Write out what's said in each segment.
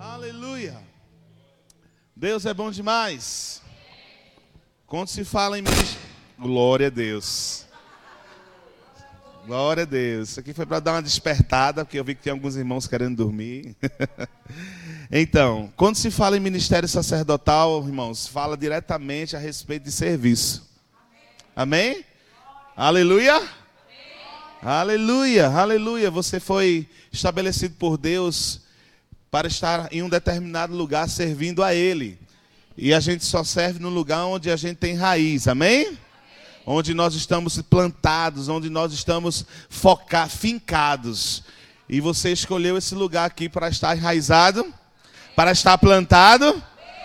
Aleluia. Deus é bom demais. Quando se fala em. Glória a Deus. Glória a Deus. Isso aqui foi para dar uma despertada, porque eu vi que tem alguns irmãos querendo dormir. então, quando se fala em ministério sacerdotal, irmãos, fala diretamente a respeito de serviço. Amém? Amém? Aleluia? Amém. Aleluia, aleluia. Você foi estabelecido por Deus para estar em um determinado lugar servindo a Ele. E a gente só serve no lugar onde a gente tem raiz, amém? amém. Onde nós estamos plantados, onde nós estamos focados, fincados. E você escolheu esse lugar aqui para estar enraizado, para estar plantado.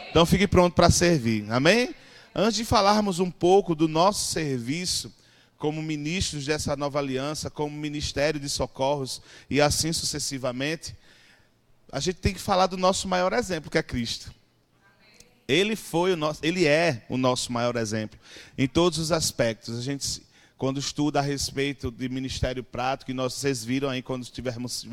Então fique pronto para servir, amém? Antes de falarmos um pouco do nosso serviço como ministros dessa nova aliança, como ministério de socorros e assim sucessivamente, a gente tem que falar do nosso maior exemplo, que é Cristo. Ele foi o nosso, ele é o nosso maior exemplo em todos os aspectos. A gente quando estuda a respeito de ministério prático, e nós, vocês viram aí quando estivemos,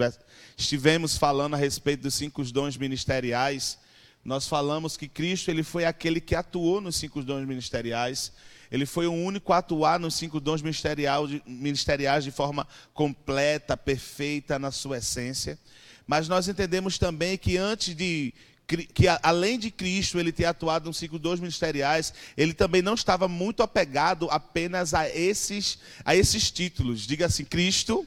estivemos falando a respeito dos cinco dons ministeriais, nós falamos que Cristo ele foi aquele que atuou nos cinco dons ministeriais. Ele foi o único a atuar nos cinco dons ministeriais de forma completa, perfeita na sua essência. Mas nós entendemos também que antes de que além de Cristo ele ter atuado nos cinco dons ministeriais, ele também não estava muito apegado apenas a esses a esses títulos. Diga assim, Cristo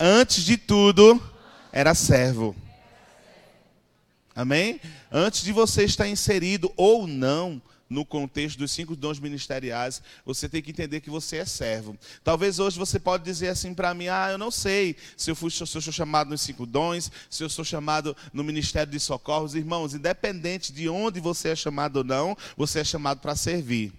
antes de tudo era servo. Amém? Antes de você estar inserido ou não no contexto dos cinco dons ministeriais, você tem que entender que você é servo. Talvez hoje você pode dizer assim para mim: "Ah, eu não sei se eu fui se eu sou chamado nos cinco dons, se eu sou chamado no ministério de socorros". Irmãos, independente de onde você é chamado ou não, você é chamado para servir.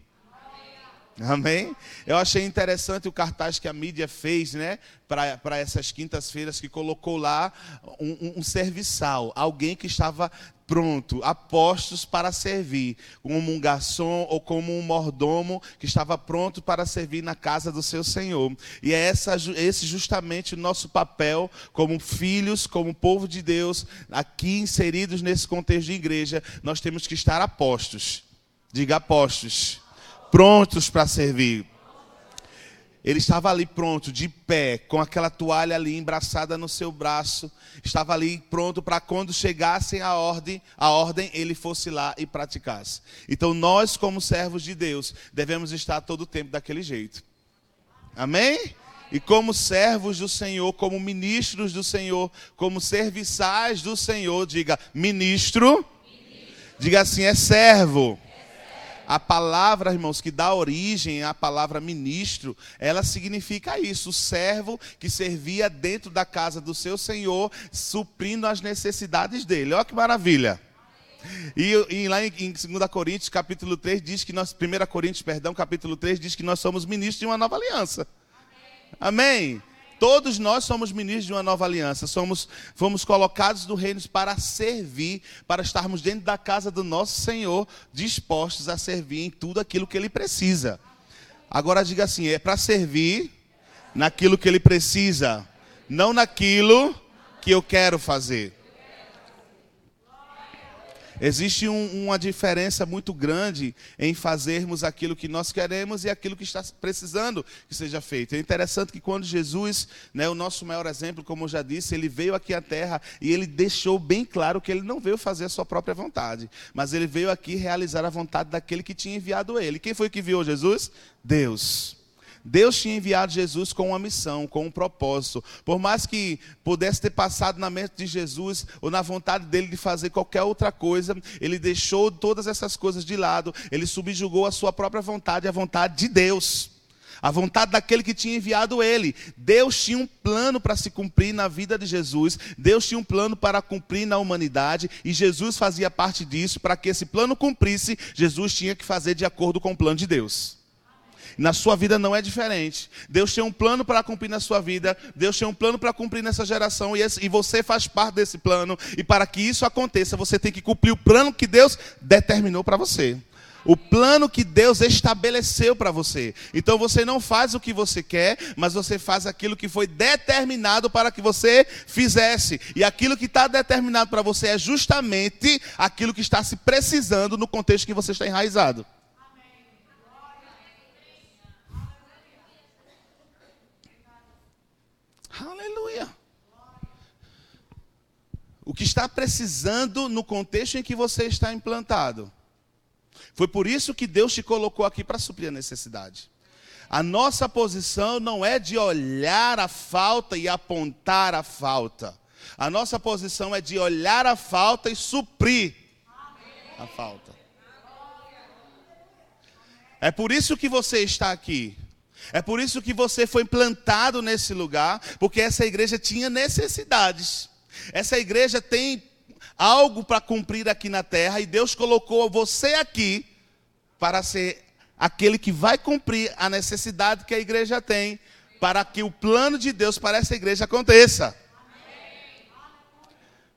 Amém? Eu achei interessante o cartaz que a mídia fez, né? Para essas quintas-feiras, que colocou lá um, um, serviçal, alguém que estava pronto, a postos para servir, como um garçom ou como um mordomo que estava pronto para servir na casa do seu Senhor. E é essa, esse justamente o nosso papel como filhos, como povo de Deus, aqui inseridos nesse contexto de igreja, nós temos que estar a postos. Diga a postos prontos para servir. Ele estava ali pronto, de pé, com aquela toalha ali embraçada no seu braço. Estava ali pronto para quando chegassem a ordem, a ordem ele fosse lá e praticasse. Então nós, como servos de Deus, devemos estar todo o tempo daquele jeito. Amém? E como servos do Senhor, como ministros do Senhor, como serviçais do Senhor, diga ministro, ministro. diga assim, é servo. A palavra, irmãos, que dá origem à palavra ministro, ela significa isso, o servo que servia dentro da casa do seu senhor, suprindo as necessidades dele. Olha que maravilha. E, e, lá em, em 2 Coríntios, capítulo 3, diz que nós, 1 Coríntios, perdão, capítulo 3, diz que nós somos ministros de uma nova aliança. Amém. Amém. Todos nós somos ministros de uma nova aliança, somos fomos colocados no reino para servir, para estarmos dentro da casa do nosso Senhor, dispostos a servir em tudo aquilo que ele precisa. Agora diga assim, é para servir naquilo que ele precisa, não naquilo que eu quero fazer. Existe um, uma diferença muito grande em fazermos aquilo que nós queremos e aquilo que está precisando que seja feito. É interessante que quando Jesus, né, o nosso maior exemplo, como eu já disse, ele veio aqui à terra e ele deixou bem claro que ele não veio fazer a sua própria vontade, mas ele veio aqui realizar a vontade daquele que tinha enviado ele. Quem foi que enviou Jesus? Deus. Deus tinha enviado Jesus com uma missão, com um propósito. Por mais que pudesse ter passado na mente de Jesus ou na vontade dele de fazer qualquer outra coisa, ele deixou todas essas coisas de lado, ele subjugou a sua própria vontade, a vontade de Deus. A vontade daquele que tinha enviado ele. Deus tinha um plano para se cumprir na vida de Jesus. Deus tinha um plano para cumprir na humanidade. E Jesus fazia parte disso. Para que esse plano cumprisse, Jesus tinha que fazer de acordo com o plano de Deus. Na sua vida não é diferente. Deus tem um plano para cumprir na sua vida, Deus tem um plano para cumprir nessa geração e, esse, e você faz parte desse plano. E para que isso aconteça, você tem que cumprir o plano que Deus determinou para você. O plano que Deus estabeleceu para você. Então você não faz o que você quer, mas você faz aquilo que foi determinado para que você fizesse. E aquilo que está determinado para você é justamente aquilo que está se precisando no contexto que você está enraizado. Aleluia. O que está precisando no contexto em que você está implantado. Foi por isso que Deus te colocou aqui para suprir a necessidade. A nossa posição não é de olhar a falta e apontar a falta. A nossa posição é de olhar a falta e suprir a falta. É por isso que você está aqui. É por isso que você foi plantado nesse lugar, porque essa igreja tinha necessidades. Essa igreja tem algo para cumprir aqui na terra e Deus colocou você aqui para ser aquele que vai cumprir a necessidade que a igreja tem para que o plano de Deus para essa igreja aconteça.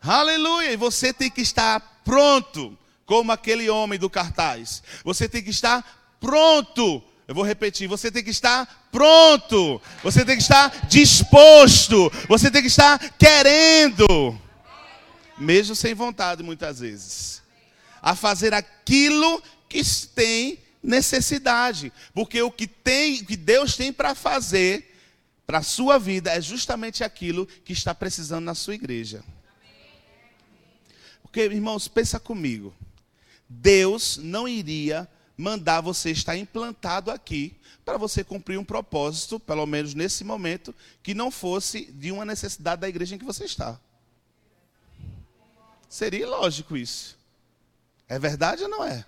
Aleluia! E você tem que estar pronto, como aquele homem do cartaz. Você tem que estar pronto eu vou repetir, você tem que estar pronto, você tem que estar disposto, você tem que estar querendo, mesmo sem vontade muitas vezes, a fazer aquilo que tem necessidade, porque o que tem, o que Deus tem para fazer para a sua vida é justamente aquilo que está precisando na sua igreja. Porque, irmãos, pensa comigo. Deus não iria mandar você estar implantado aqui para você cumprir um propósito, pelo menos nesse momento, que não fosse de uma necessidade da igreja em que você está. Seria lógico isso. É verdade ou não é?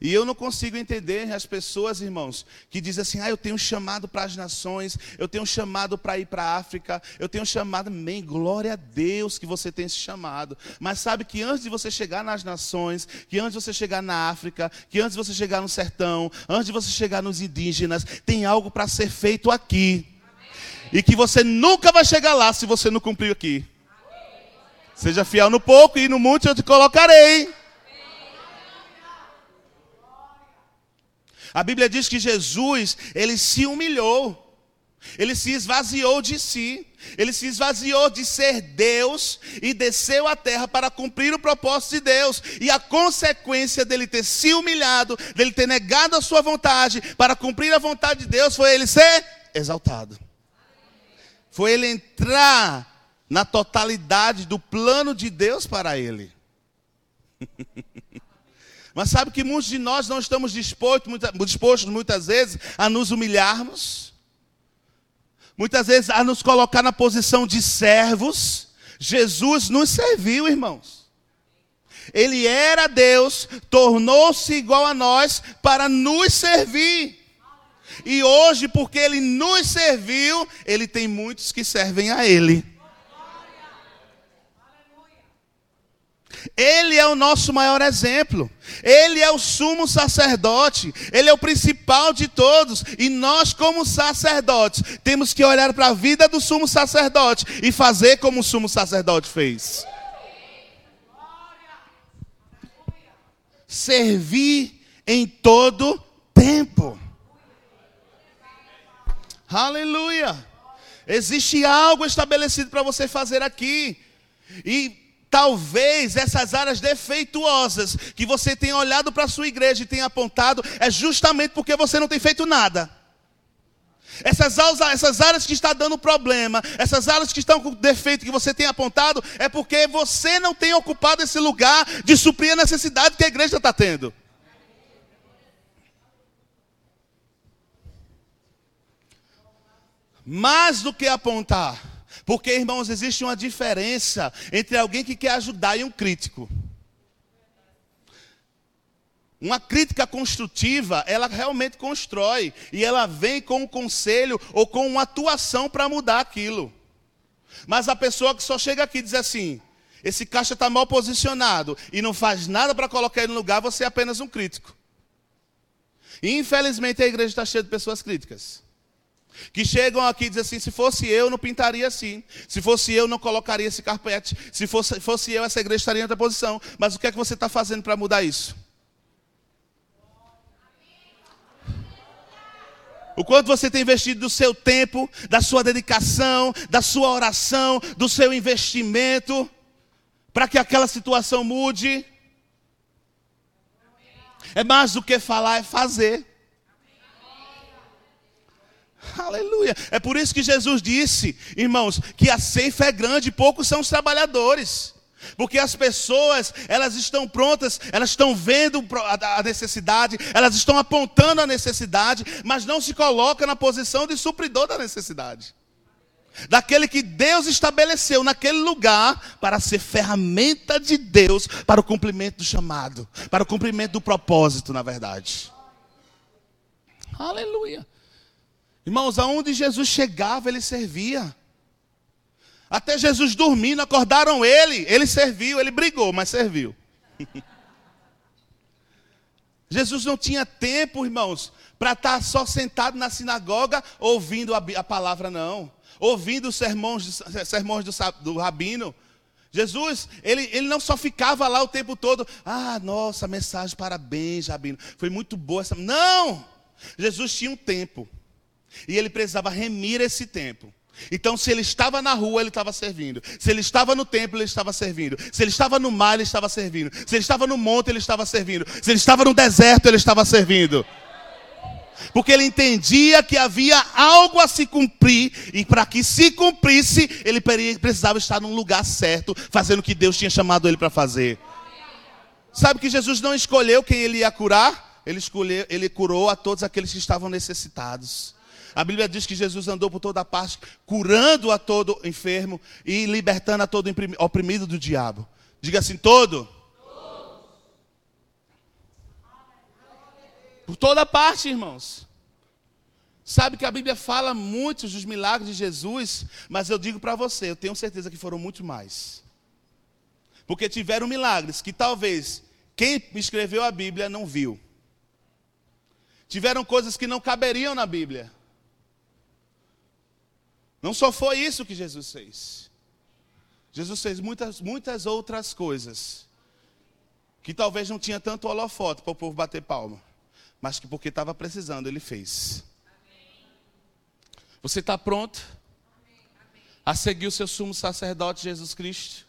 E eu não consigo entender as pessoas, irmãos, que dizem assim: ah, eu tenho um chamado para as nações, eu tenho um chamado para ir para a África, eu tenho um chamado, amém, glória a Deus que você tem esse chamado. Mas sabe que antes de você chegar nas nações, que antes de você chegar na África, que antes de você chegar no sertão, antes de você chegar nos indígenas, tem algo para ser feito aqui. E que você nunca vai chegar lá se você não cumprir aqui. Seja fiel no pouco e no muito eu te colocarei. A Bíblia diz que Jesus, ele se humilhou. Ele se esvaziou de si. Ele se esvaziou de ser Deus e desceu à terra para cumprir o propósito de Deus. E a consequência dele ter se humilhado, dele ter negado a sua vontade para cumprir a vontade de Deus, foi ele ser exaltado. Foi ele entrar na totalidade do plano de Deus para ele. Mas sabe que muitos de nós não estamos dispostos, dispostos muitas vezes a nos humilharmos, muitas vezes a nos colocar na posição de servos. Jesus nos serviu, irmãos. Ele era Deus, tornou-se igual a nós para nos servir. E hoje, porque ele nos serviu, ele tem muitos que servem a ele. Ele é o nosso maior exemplo. Ele é o sumo sacerdote. Ele é o principal de todos. E nós, como sacerdotes, temos que olhar para a vida do sumo sacerdote e fazer como o sumo sacerdote fez. Servir em todo tempo. Aleluia. Existe algo estabelecido para você fazer aqui. E Talvez essas áreas defeituosas que você tem olhado para a sua igreja e tem apontado é justamente porque você não tem feito nada. Essas, essas áreas que estão dando problema, essas áreas que estão com defeito que você tem apontado, é porque você não tem ocupado esse lugar de suprir a necessidade que a igreja está tendo. Mais do que apontar, porque, irmãos, existe uma diferença entre alguém que quer ajudar e um crítico. Uma crítica construtiva, ela realmente constrói e ela vem com um conselho ou com uma atuação para mudar aquilo. Mas a pessoa que só chega aqui e diz assim: esse caixa está mal posicionado e não faz nada para colocar ele no lugar, você é apenas um crítico. E infelizmente a igreja está cheia de pessoas críticas. Que chegam aqui e dizem assim: se fosse eu, não pintaria assim. Se fosse eu, não colocaria esse carpete. Se fosse, fosse eu, essa igreja estaria em outra posição. Mas o que é que você está fazendo para mudar isso? O quanto você tem investido do seu tempo, da sua dedicação, da sua oração, do seu investimento, para que aquela situação mude. É mais do que falar, é fazer. Aleluia. É por isso que Jesus disse, irmãos, que a ceifa é grande e poucos são os trabalhadores. Porque as pessoas, elas estão prontas, elas estão vendo a necessidade, elas estão apontando a necessidade, mas não se colocam na posição de supridor da necessidade. Daquele que Deus estabeleceu naquele lugar para ser ferramenta de Deus para o cumprimento do chamado, para o cumprimento do propósito, na verdade. Aleluia. Irmãos, aonde Jesus chegava, ele servia. Até Jesus dormindo, acordaram ele. Ele serviu, ele brigou, mas serviu. Jesus não tinha tempo, irmãos, para estar só sentado na sinagoga ouvindo a, a palavra, não. Ouvindo os sermões, sermões do, do rabino. Jesus, ele, ele não só ficava lá o tempo todo, ah, nossa, mensagem, parabéns, Rabino, foi muito boa essa. Não! Jesus tinha um tempo, e ele precisava remir esse tempo. Então, se ele estava na rua, ele estava servindo. Se ele estava no templo, ele estava servindo. Se ele estava no mar, ele estava servindo. Se ele estava no monte, ele estava servindo. Se ele estava no deserto, ele estava servindo. Porque ele entendia que havia algo a se cumprir, e para que se cumprisse, ele precisava estar num lugar certo, fazendo o que Deus tinha chamado ele para fazer. Sabe que Jesus não escolheu quem ele ia curar? Ele, escolheu, ele curou a todos aqueles que estavam necessitados. A Bíblia diz que Jesus andou por toda parte, curando a todo enfermo e libertando a todo oprimido do diabo. Diga assim: todo. Por toda parte, irmãos. Sabe que a Bíblia fala muitos dos milagres de Jesus, mas eu digo para você, eu tenho certeza que foram muito mais. Porque tiveram milagres que talvez quem escreveu a Bíblia não viu. Tiveram coisas que não caberiam na Bíblia. Não só foi isso que Jesus fez. Jesus fez muitas, muitas outras coisas. Que talvez não tinha tanto holofote para o povo bater palma. Mas que porque estava precisando, ele fez. Você está pronto a seguir o seu sumo sacerdote Jesus Cristo?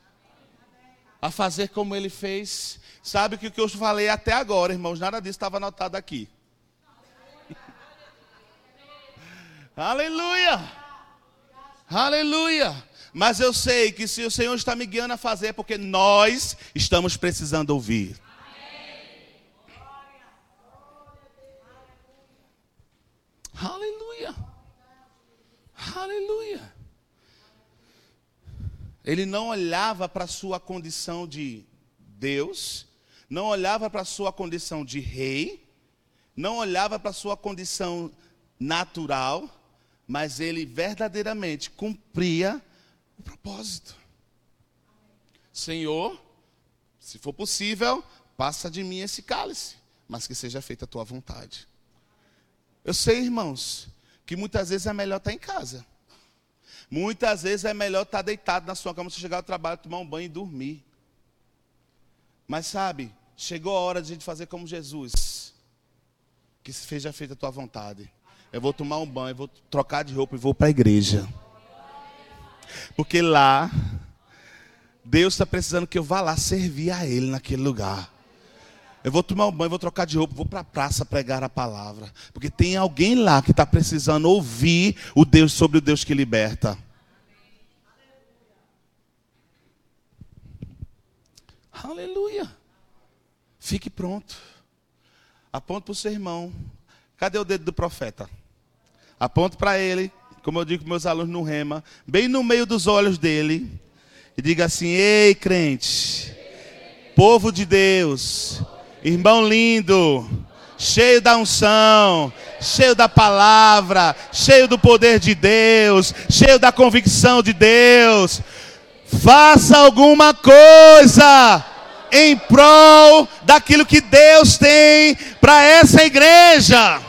A fazer como ele fez? Sabe que o que eu falei até agora, irmãos, nada disso estava anotado aqui. Aleluia! Aleluia! Mas eu sei que se o Senhor está me guiando a fazer, é porque nós estamos precisando ouvir. Aleluia! Aleluia! Ele não olhava para a sua condição de Deus, não olhava para a sua condição de rei, não olhava para a sua condição natural, mas ele verdadeiramente cumpria o propósito. Senhor, se for possível, passa de mim esse cálice, mas que seja feita a tua vontade. Eu sei, irmãos, que muitas vezes é melhor estar em casa. Muitas vezes é melhor estar deitado na sua cama, você chegar ao trabalho, tomar um banho e dormir. Mas sabe, chegou a hora de a gente fazer como Jesus. Que seja feita a tua vontade eu vou tomar um banho, eu vou trocar de roupa e vou para a igreja. Porque lá, Deus está precisando que eu vá lá servir a Ele naquele lugar. Eu vou tomar um banho, vou trocar de roupa, vou para a praça pregar a palavra. Porque tem alguém lá que está precisando ouvir o Deus sobre o Deus que liberta. Aleluia. Fique pronto. Aponte para o seu irmão. Cadê o dedo do profeta? Aponto para ele, como eu digo para meus alunos no rema, bem no meio dos olhos dele, e diga assim: Ei, crente, povo de Deus, irmão lindo, cheio da unção, cheio da palavra, cheio do poder de Deus, cheio da convicção de Deus, faça alguma coisa em prol daquilo que Deus tem para essa igreja.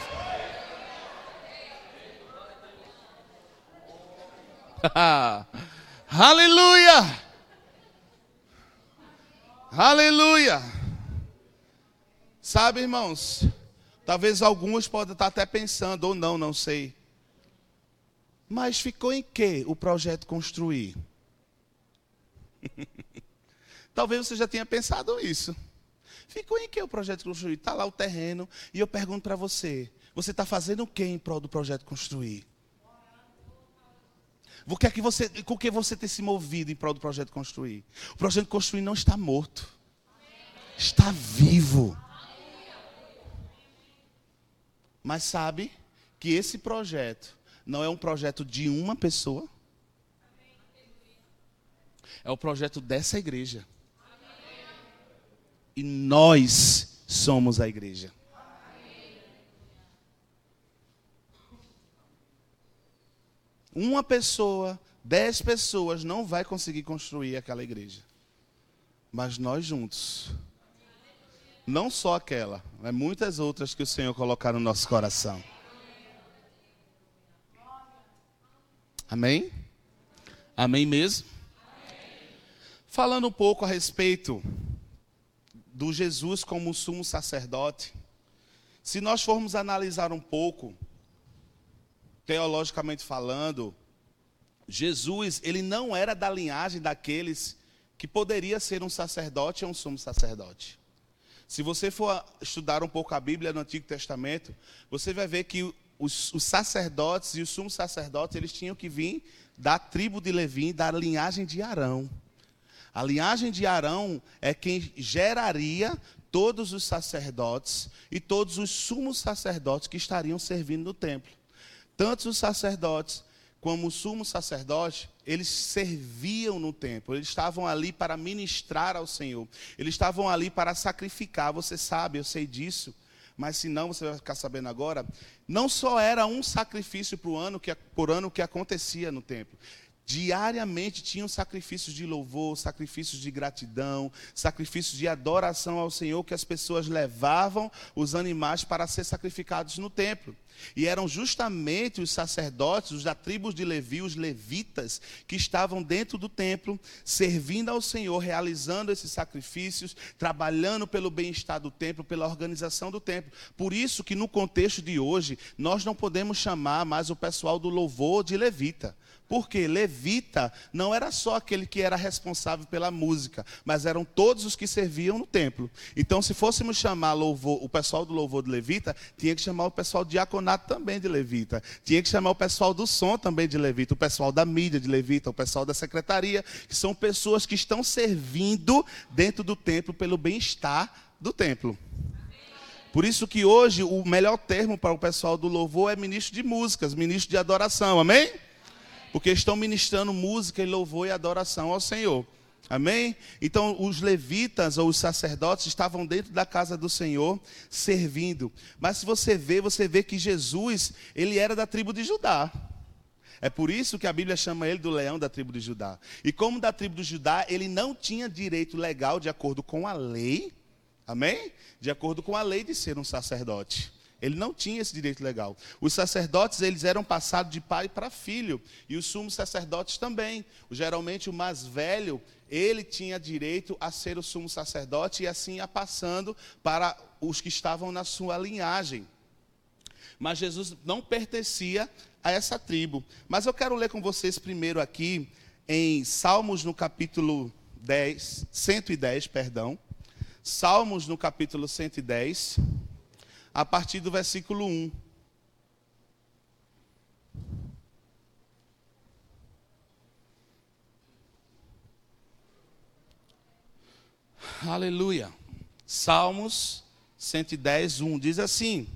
Aleluia! Aleluia! Sabe, irmãos, Talvez alguns podem estar até pensando, ou não, não sei. Mas ficou em que o projeto construir? Talvez você já tenha pensado isso. Ficou em que o projeto construir? Está lá o terreno. E eu pergunto para você: você está fazendo o que em prol do projeto construir? O que é que você, com que você tem se movido em prol do projeto construir? O projeto construir não está morto. Está vivo. Mas sabe que esse projeto não é um projeto de uma pessoa. É o projeto dessa igreja. E nós somos a igreja. Uma pessoa, dez pessoas não vai conseguir construir aquela igreja. Mas nós juntos. Não só aquela, mas muitas outras que o Senhor colocar no nosso coração. Amém? Amém mesmo? Falando um pouco a respeito do Jesus como sumo sacerdote, se nós formos analisar um pouco teologicamente falando, Jesus, ele não era da linhagem daqueles que poderia ser um sacerdote ou um sumo sacerdote. Se você for estudar um pouco a Bíblia no Antigo Testamento, você vai ver que os, os sacerdotes e os sumos sacerdotes, eles tinham que vir da tribo de Levi, da linhagem de Arão. A linhagem de Arão é quem geraria todos os sacerdotes e todos os sumos sacerdotes que estariam servindo no templo. Tanto os sacerdotes como o sumo sacerdote, eles serviam no templo, eles estavam ali para ministrar ao Senhor, eles estavam ali para sacrificar. Você sabe, eu sei disso, mas se não, você vai ficar sabendo agora. Não só era um sacrifício por ano que, por ano que acontecia no templo, diariamente tinham sacrifícios de louvor, sacrifícios de gratidão, sacrifícios de adoração ao Senhor que as pessoas levavam os animais para ser sacrificados no templo. E eram justamente os sacerdotes, os da tribos de Levi, os levitas, que estavam dentro do templo, servindo ao Senhor, realizando esses sacrifícios, trabalhando pelo bem-estar do templo, pela organização do templo. Por isso que no contexto de hoje, nós não podemos chamar mais o pessoal do louvor de levita. Porque levita não era só aquele que era responsável pela música, mas eram todos os que serviam no templo. Então, se fôssemos chamar louvor, o pessoal do louvor de levita, tinha que chamar o pessoal do diaconato também de levita. Tinha que chamar o pessoal do som também de levita, o pessoal da mídia de levita, o pessoal da secretaria, que são pessoas que estão servindo dentro do templo pelo bem-estar do templo. Por isso que hoje o melhor termo para o pessoal do louvor é ministro de músicas, ministro de adoração. Amém? Porque estão ministrando música e louvor e adoração ao Senhor. Amém? Então, os levitas ou os sacerdotes estavam dentro da casa do Senhor servindo. Mas se você vê, você vê que Jesus, ele era da tribo de Judá. É por isso que a Bíblia chama ele do leão da tribo de Judá. E como da tribo de Judá, ele não tinha direito legal de acordo com a lei, amém? De acordo com a lei de ser um sacerdote. Ele não tinha esse direito legal. Os sacerdotes, eles eram passados de pai para filho, e os sumos sacerdotes também. Geralmente o mais velho, ele tinha direito a ser o sumo sacerdote e assim ia passando para os que estavam na sua linhagem. Mas Jesus não pertencia a essa tribo. Mas eu quero ler com vocês primeiro aqui em Salmos no capítulo 10, 110, perdão. Salmos no capítulo 110 a partir do versículo 1. Aleluia. Salmos 110, 1 diz assim: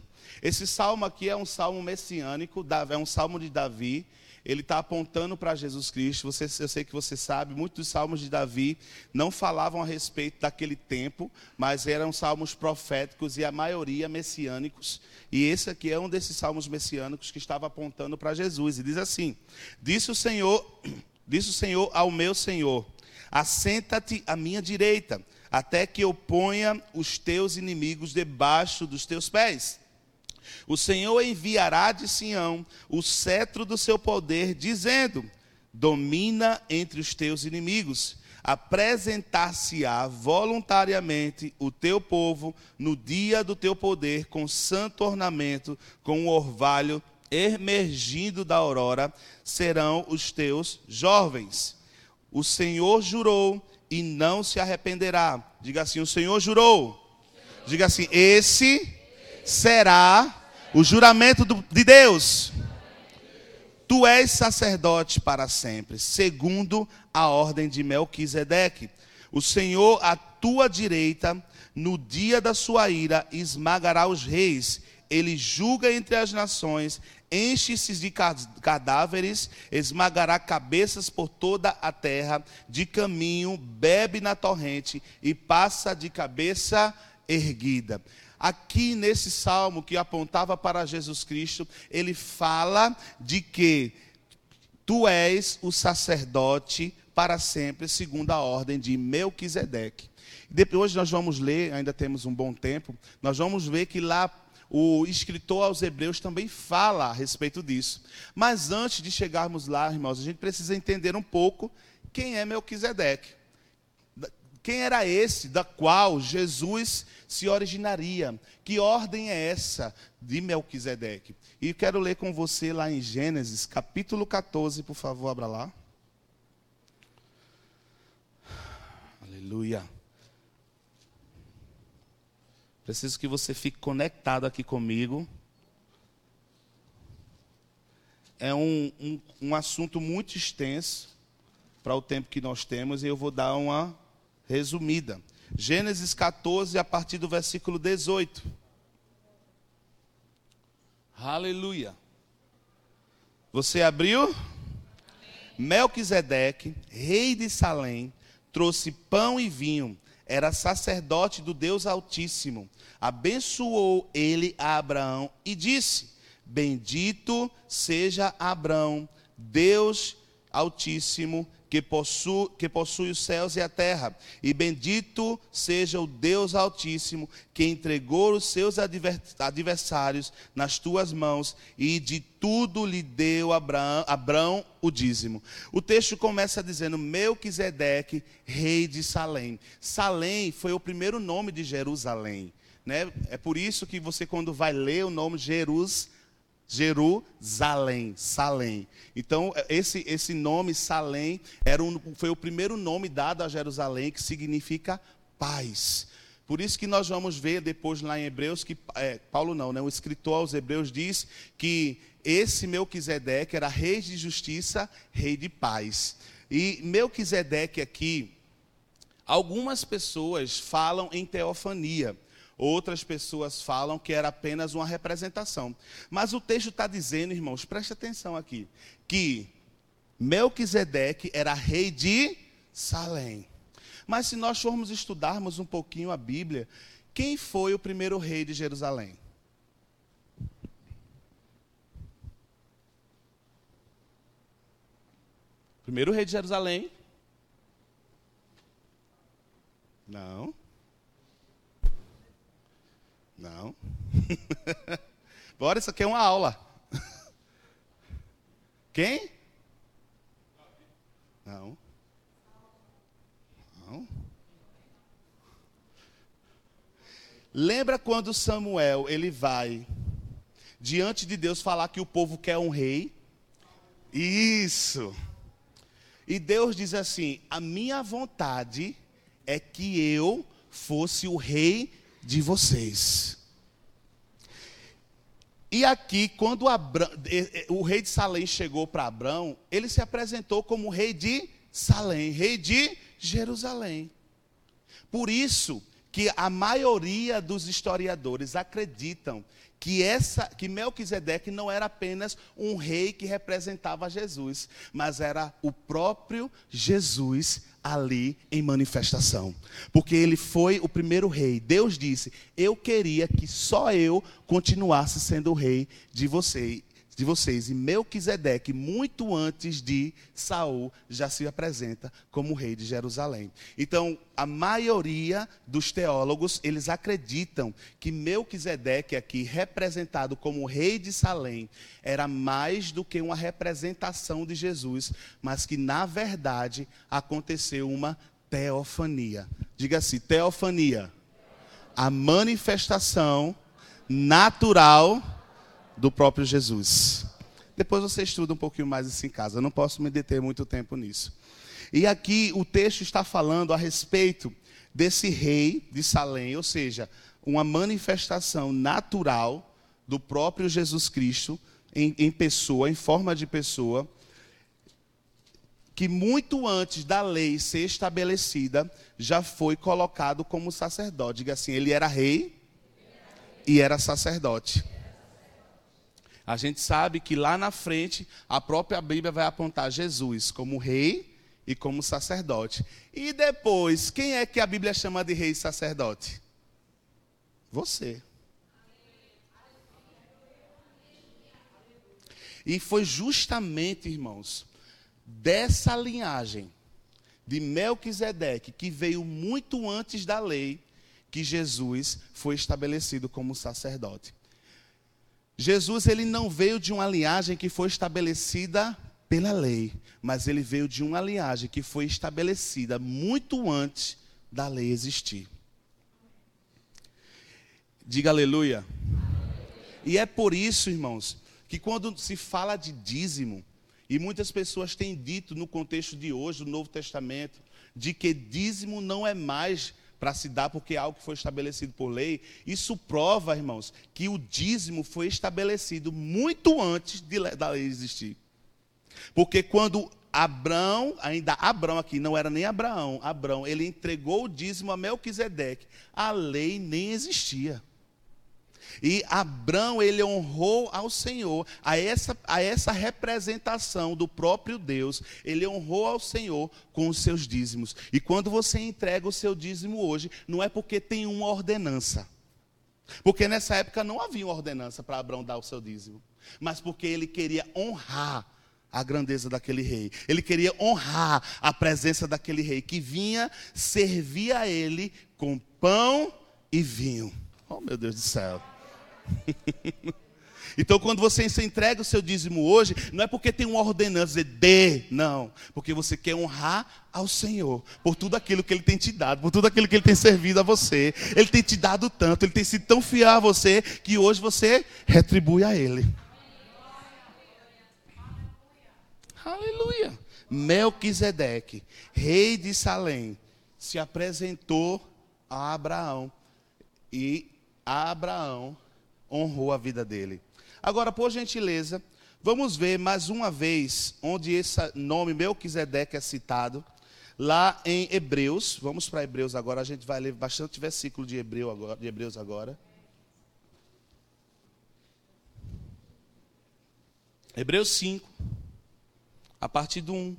esse salmo aqui é um salmo messiânico, é um salmo de Davi, ele está apontando para Jesus Cristo. Você, eu sei que você sabe, muitos salmos de Davi não falavam a respeito daquele tempo, mas eram salmos proféticos e a maioria messiânicos. E esse aqui é um desses salmos messiânicos que estava apontando para Jesus. E diz assim: Disse o Senhor, disse o Senhor ao meu Senhor: Assenta-te à minha direita, até que eu ponha os teus inimigos debaixo dos teus pés. O Senhor enviará de Sião o cetro do seu poder, dizendo: Domina entre os teus inimigos. apresentar-se-á voluntariamente o teu povo no dia do teu poder, com santo ornamento, com o orvalho emergindo da aurora, serão os teus jovens. O Senhor jurou e não se arrependerá. Diga assim: o Senhor jurou. Diga assim: esse será o juramento de Deus. Tu és sacerdote para sempre, segundo a ordem de Melquisedeque. O Senhor, à tua direita, no dia da sua ira, esmagará os reis. Ele julga entre as nações, enche-se de cadáveres, esmagará cabeças por toda a terra, de caminho, bebe na torrente e passa de cabeça erguida. Aqui nesse salmo que apontava para Jesus Cristo, ele fala de que tu és o sacerdote para sempre, segundo a ordem de Melquisedeque. Depois nós vamos ler, ainda temos um bom tempo, nós vamos ver que lá o escritor aos Hebreus também fala a respeito disso. Mas antes de chegarmos lá, irmãos, a gente precisa entender um pouco quem é Melquisedeque. Quem era esse da qual Jesus se originaria? Que ordem é essa de Melquisedeque? E quero ler com você lá em Gênesis, capítulo 14, por favor, abra lá. Aleluia. Preciso que você fique conectado aqui comigo. É um, um, um assunto muito extenso para o tempo que nós temos e eu vou dar uma resumida. Gênesis 14, a partir do versículo 18. Aleluia. Você abriu? Melquisedeque, rei de Salém, trouxe pão e vinho. Era sacerdote do Deus Altíssimo. Abençoou ele a Abraão e disse: Bendito seja Abraão, Deus Altíssimo, que possui, que possui os céus e a terra. E bendito seja o Deus Altíssimo, que entregou os seus adversários nas tuas mãos, e de tudo lhe deu Abraão, Abraão o dízimo. O texto começa dizendo: Melquisedeque, rei de Salém. Salém foi o primeiro nome de Jerusalém. Né? É por isso que você, quando vai ler o nome Jerusalém, Jerusalém, Salém. Então, esse, esse nome Salém era um, foi o primeiro nome dado a Jerusalém, que significa paz. Por isso que nós vamos ver depois lá em Hebreus que é, Paulo não, né? O escritor aos Hebreus diz que esse Melquisedeque era rei de justiça, rei de paz. E Melquisedeque aqui, algumas pessoas falam em teofania. Outras pessoas falam que era apenas uma representação. Mas o texto está dizendo, irmãos, preste atenção aqui, que Melquisedeque era rei de Salém. Mas se nós formos estudarmos um pouquinho a Bíblia, quem foi o primeiro rei de Jerusalém? Primeiro rei de Jerusalém? Não. Não. Bora, isso aqui é uma aula. Quem? Não. Não. Lembra quando Samuel ele vai diante de Deus falar que o povo quer um rei? Isso. E Deus diz assim: "A minha vontade é que eu fosse o rei de vocês. E aqui, quando o rei de Salém chegou para Abrão, ele se apresentou como rei de Salém, rei de Jerusalém. Por isso que a maioria dos historiadores acreditam que essa que Melquisedeque não era apenas um rei que representava Jesus, mas era o próprio Jesus ali em manifestação. Porque ele foi o primeiro rei. Deus disse: "Eu queria que só eu continuasse sendo o rei de você de vocês. E Melquisedeque, muito antes de Saul, já se apresenta como rei de Jerusalém. Então, a maioria dos teólogos, eles acreditam que Melquisedeque aqui, representado como rei de Salém, era mais do que uma representação de Jesus, mas que, na verdade, aconteceu uma teofania. Diga assim: teofania. A manifestação natural do próprio Jesus. Depois você estuda um pouquinho mais isso em casa. Eu não posso me deter muito tempo nisso. E aqui o texto está falando a respeito desse rei de Salém, ou seja, uma manifestação natural do próprio Jesus Cristo em, em pessoa, em forma de pessoa, que muito antes da lei ser estabelecida, já foi colocado como sacerdote. Diga assim, ele era rei e era sacerdote. A gente sabe que lá na frente a própria Bíblia vai apontar Jesus como rei e como sacerdote. E depois, quem é que a Bíblia chama de rei e sacerdote? Você. E foi justamente, irmãos, dessa linhagem de Melquisedeque, que veio muito antes da lei, que Jesus foi estabelecido como sacerdote. Jesus ele não veio de uma linhagem que foi estabelecida pela lei, mas ele veio de uma linhagem que foi estabelecida muito antes da lei existir. Diga aleluia. E é por isso, irmãos, que quando se fala de dízimo, e muitas pessoas têm dito no contexto de hoje, do Novo Testamento, de que dízimo não é mais para se dar porque é algo que foi estabelecido por lei. Isso prova, irmãos, que o dízimo foi estabelecido muito antes de, da lei existir. Porque quando Abraão, ainda Abraão aqui, não era nem Abraão, Abraão, ele entregou o dízimo a Melquisedeque, a lei nem existia. E Abraão, ele honrou ao Senhor, a essa, a essa representação do próprio Deus, ele honrou ao Senhor com os seus dízimos. E quando você entrega o seu dízimo hoje, não é porque tem uma ordenança. Porque nessa época não havia uma ordenança para Abraão dar o seu dízimo. Mas porque ele queria honrar a grandeza daquele rei. Ele queria honrar a presença daquele rei que vinha servir a ele com pão e vinho. Oh, meu Deus do céu. Então, quando você entrega o seu dízimo hoje, não é porque tem uma ordenança, dizer dê, não. Porque você quer honrar ao Senhor por tudo aquilo que Ele tem te dado, por tudo aquilo que Ele tem servido a você. Ele tem te dado tanto, Ele tem sido tão fiel a você, que hoje você retribui a Ele. Aleluia. Melquisedeque, rei de Salém, se apresentou a Abraão. E Abraão honrou a vida dele. Agora, por gentileza, vamos ver mais uma vez onde esse nome Melquisedeque é citado. Lá em Hebreus, vamos para Hebreus agora, a gente vai ler bastante versículo de, Hebreu agora, de Hebreus agora. Hebreus 5, a partir do 1.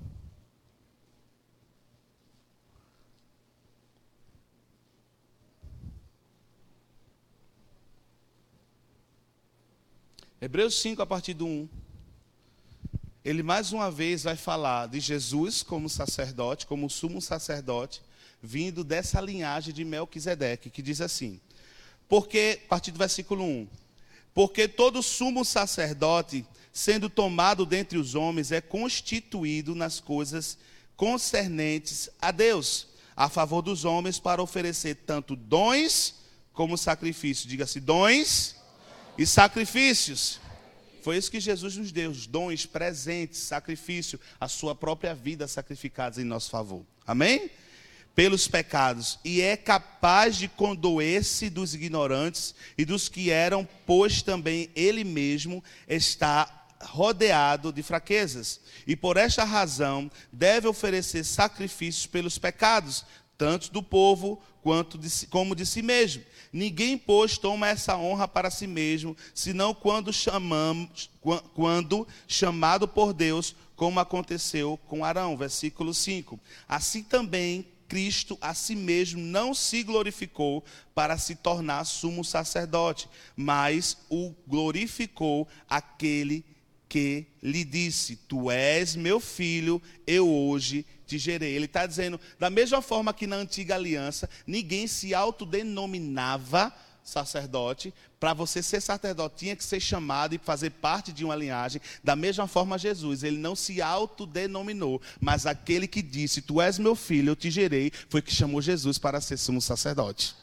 Hebreus 5, a partir do 1. Ele mais uma vez vai falar de Jesus como sacerdote, como sumo sacerdote, vindo dessa linhagem de Melquisedeque, que diz assim: Porque, a partir do versículo 1, porque todo sumo sacerdote, sendo tomado dentre os homens, é constituído nas coisas concernentes a Deus, a favor dos homens, para oferecer tanto dons como sacrifícios. Diga-se, dons e sacrifícios. Foi isso que Jesus nos deu, dons, presentes, sacrifício, a sua própria vida sacrificados em nosso favor. Amém? Pelos pecados. E é capaz de condoer-se dos ignorantes e dos que eram, pois também ele mesmo está rodeado de fraquezas. E por esta razão deve oferecer sacrifícios pelos pecados, tanto do povo quanto de, como de si mesmo. Ninguém, pois, toma essa honra para si mesmo, senão quando chamamos, quando chamado por Deus, como aconteceu com Arão, versículo 5. Assim também Cristo a si mesmo não se glorificou para se tornar sumo sacerdote, mas o glorificou aquele que lhe disse: Tu és meu filho, eu hoje gerei. Ele está dizendo, da mesma forma que na antiga aliança, ninguém se autodenominava sacerdote, para você ser sacerdote tinha que ser chamado e fazer parte de uma linhagem. Da mesma forma, Jesus, ele não se autodenominou, mas aquele que disse: Tu és meu filho, eu te gerei, foi que chamou Jesus para ser sumo sacerdote.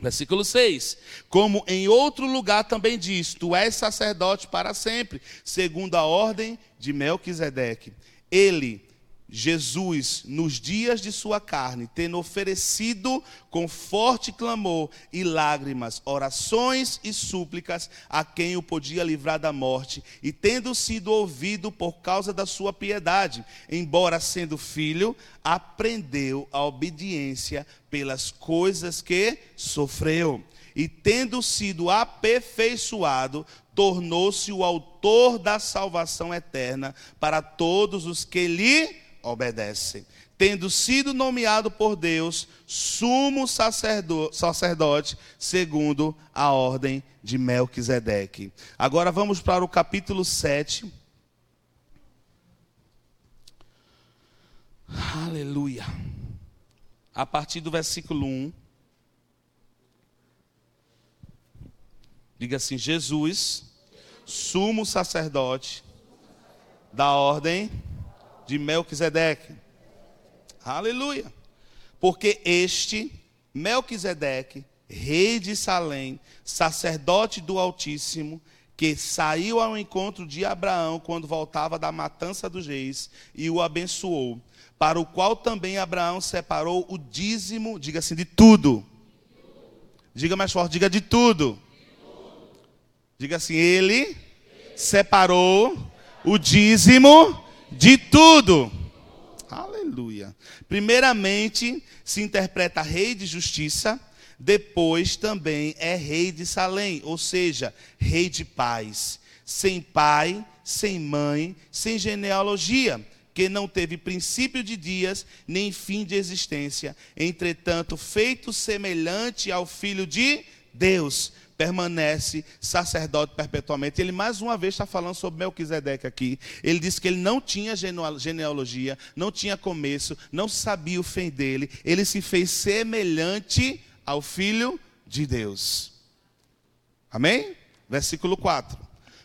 Versículo 6: Como em outro lugar também diz: Tu és sacerdote para sempre, segundo a ordem de Melquisedeque. Ele Jesus, nos dias de sua carne, tendo oferecido com forte clamor e lágrimas, orações e súplicas a quem o podia livrar da morte, e tendo sido ouvido por causa da sua piedade, embora sendo filho, aprendeu a obediência pelas coisas que sofreu. E tendo sido aperfeiçoado, tornou-se o autor da salvação eterna para todos os que lhe obedecem. Tendo sido nomeado por Deus sumo sacerdote, segundo a ordem de Melquisedeque. Agora vamos para o capítulo 7. Aleluia. A partir do versículo 1. Diga assim: Jesus, sumo sacerdote da ordem de Melquisedeque. Aleluia. Porque este Melquisedeque, rei de Salém, sacerdote do Altíssimo, que saiu ao encontro de Abraão quando voltava da matança dos reis e o abençoou, para o qual também Abraão separou o dízimo, diga assim, de tudo. Diga mais forte, diga de tudo. Diga assim, ele separou o dízimo de tudo. Aleluia. Primeiramente, se interpreta rei de justiça, depois também é rei de Salém, ou seja, rei de paz. Sem pai, sem mãe, sem genealogia, que não teve princípio de dias, nem fim de existência, entretanto, feito semelhante ao filho de Deus permanece sacerdote perpetuamente. Ele mais uma vez está falando sobre Melquisedeque aqui. Ele disse que ele não tinha genealogia, não tinha começo, não sabia o fim dele. Ele se fez semelhante ao Filho de Deus. Amém? Versículo 4.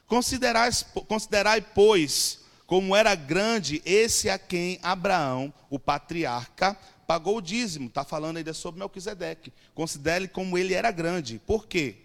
Considerai, considerai pois, como era grande esse a quem Abraão, o patriarca, pagou o dízimo. Está falando ainda sobre Melquisedeque. Considere como ele era grande. Por quê?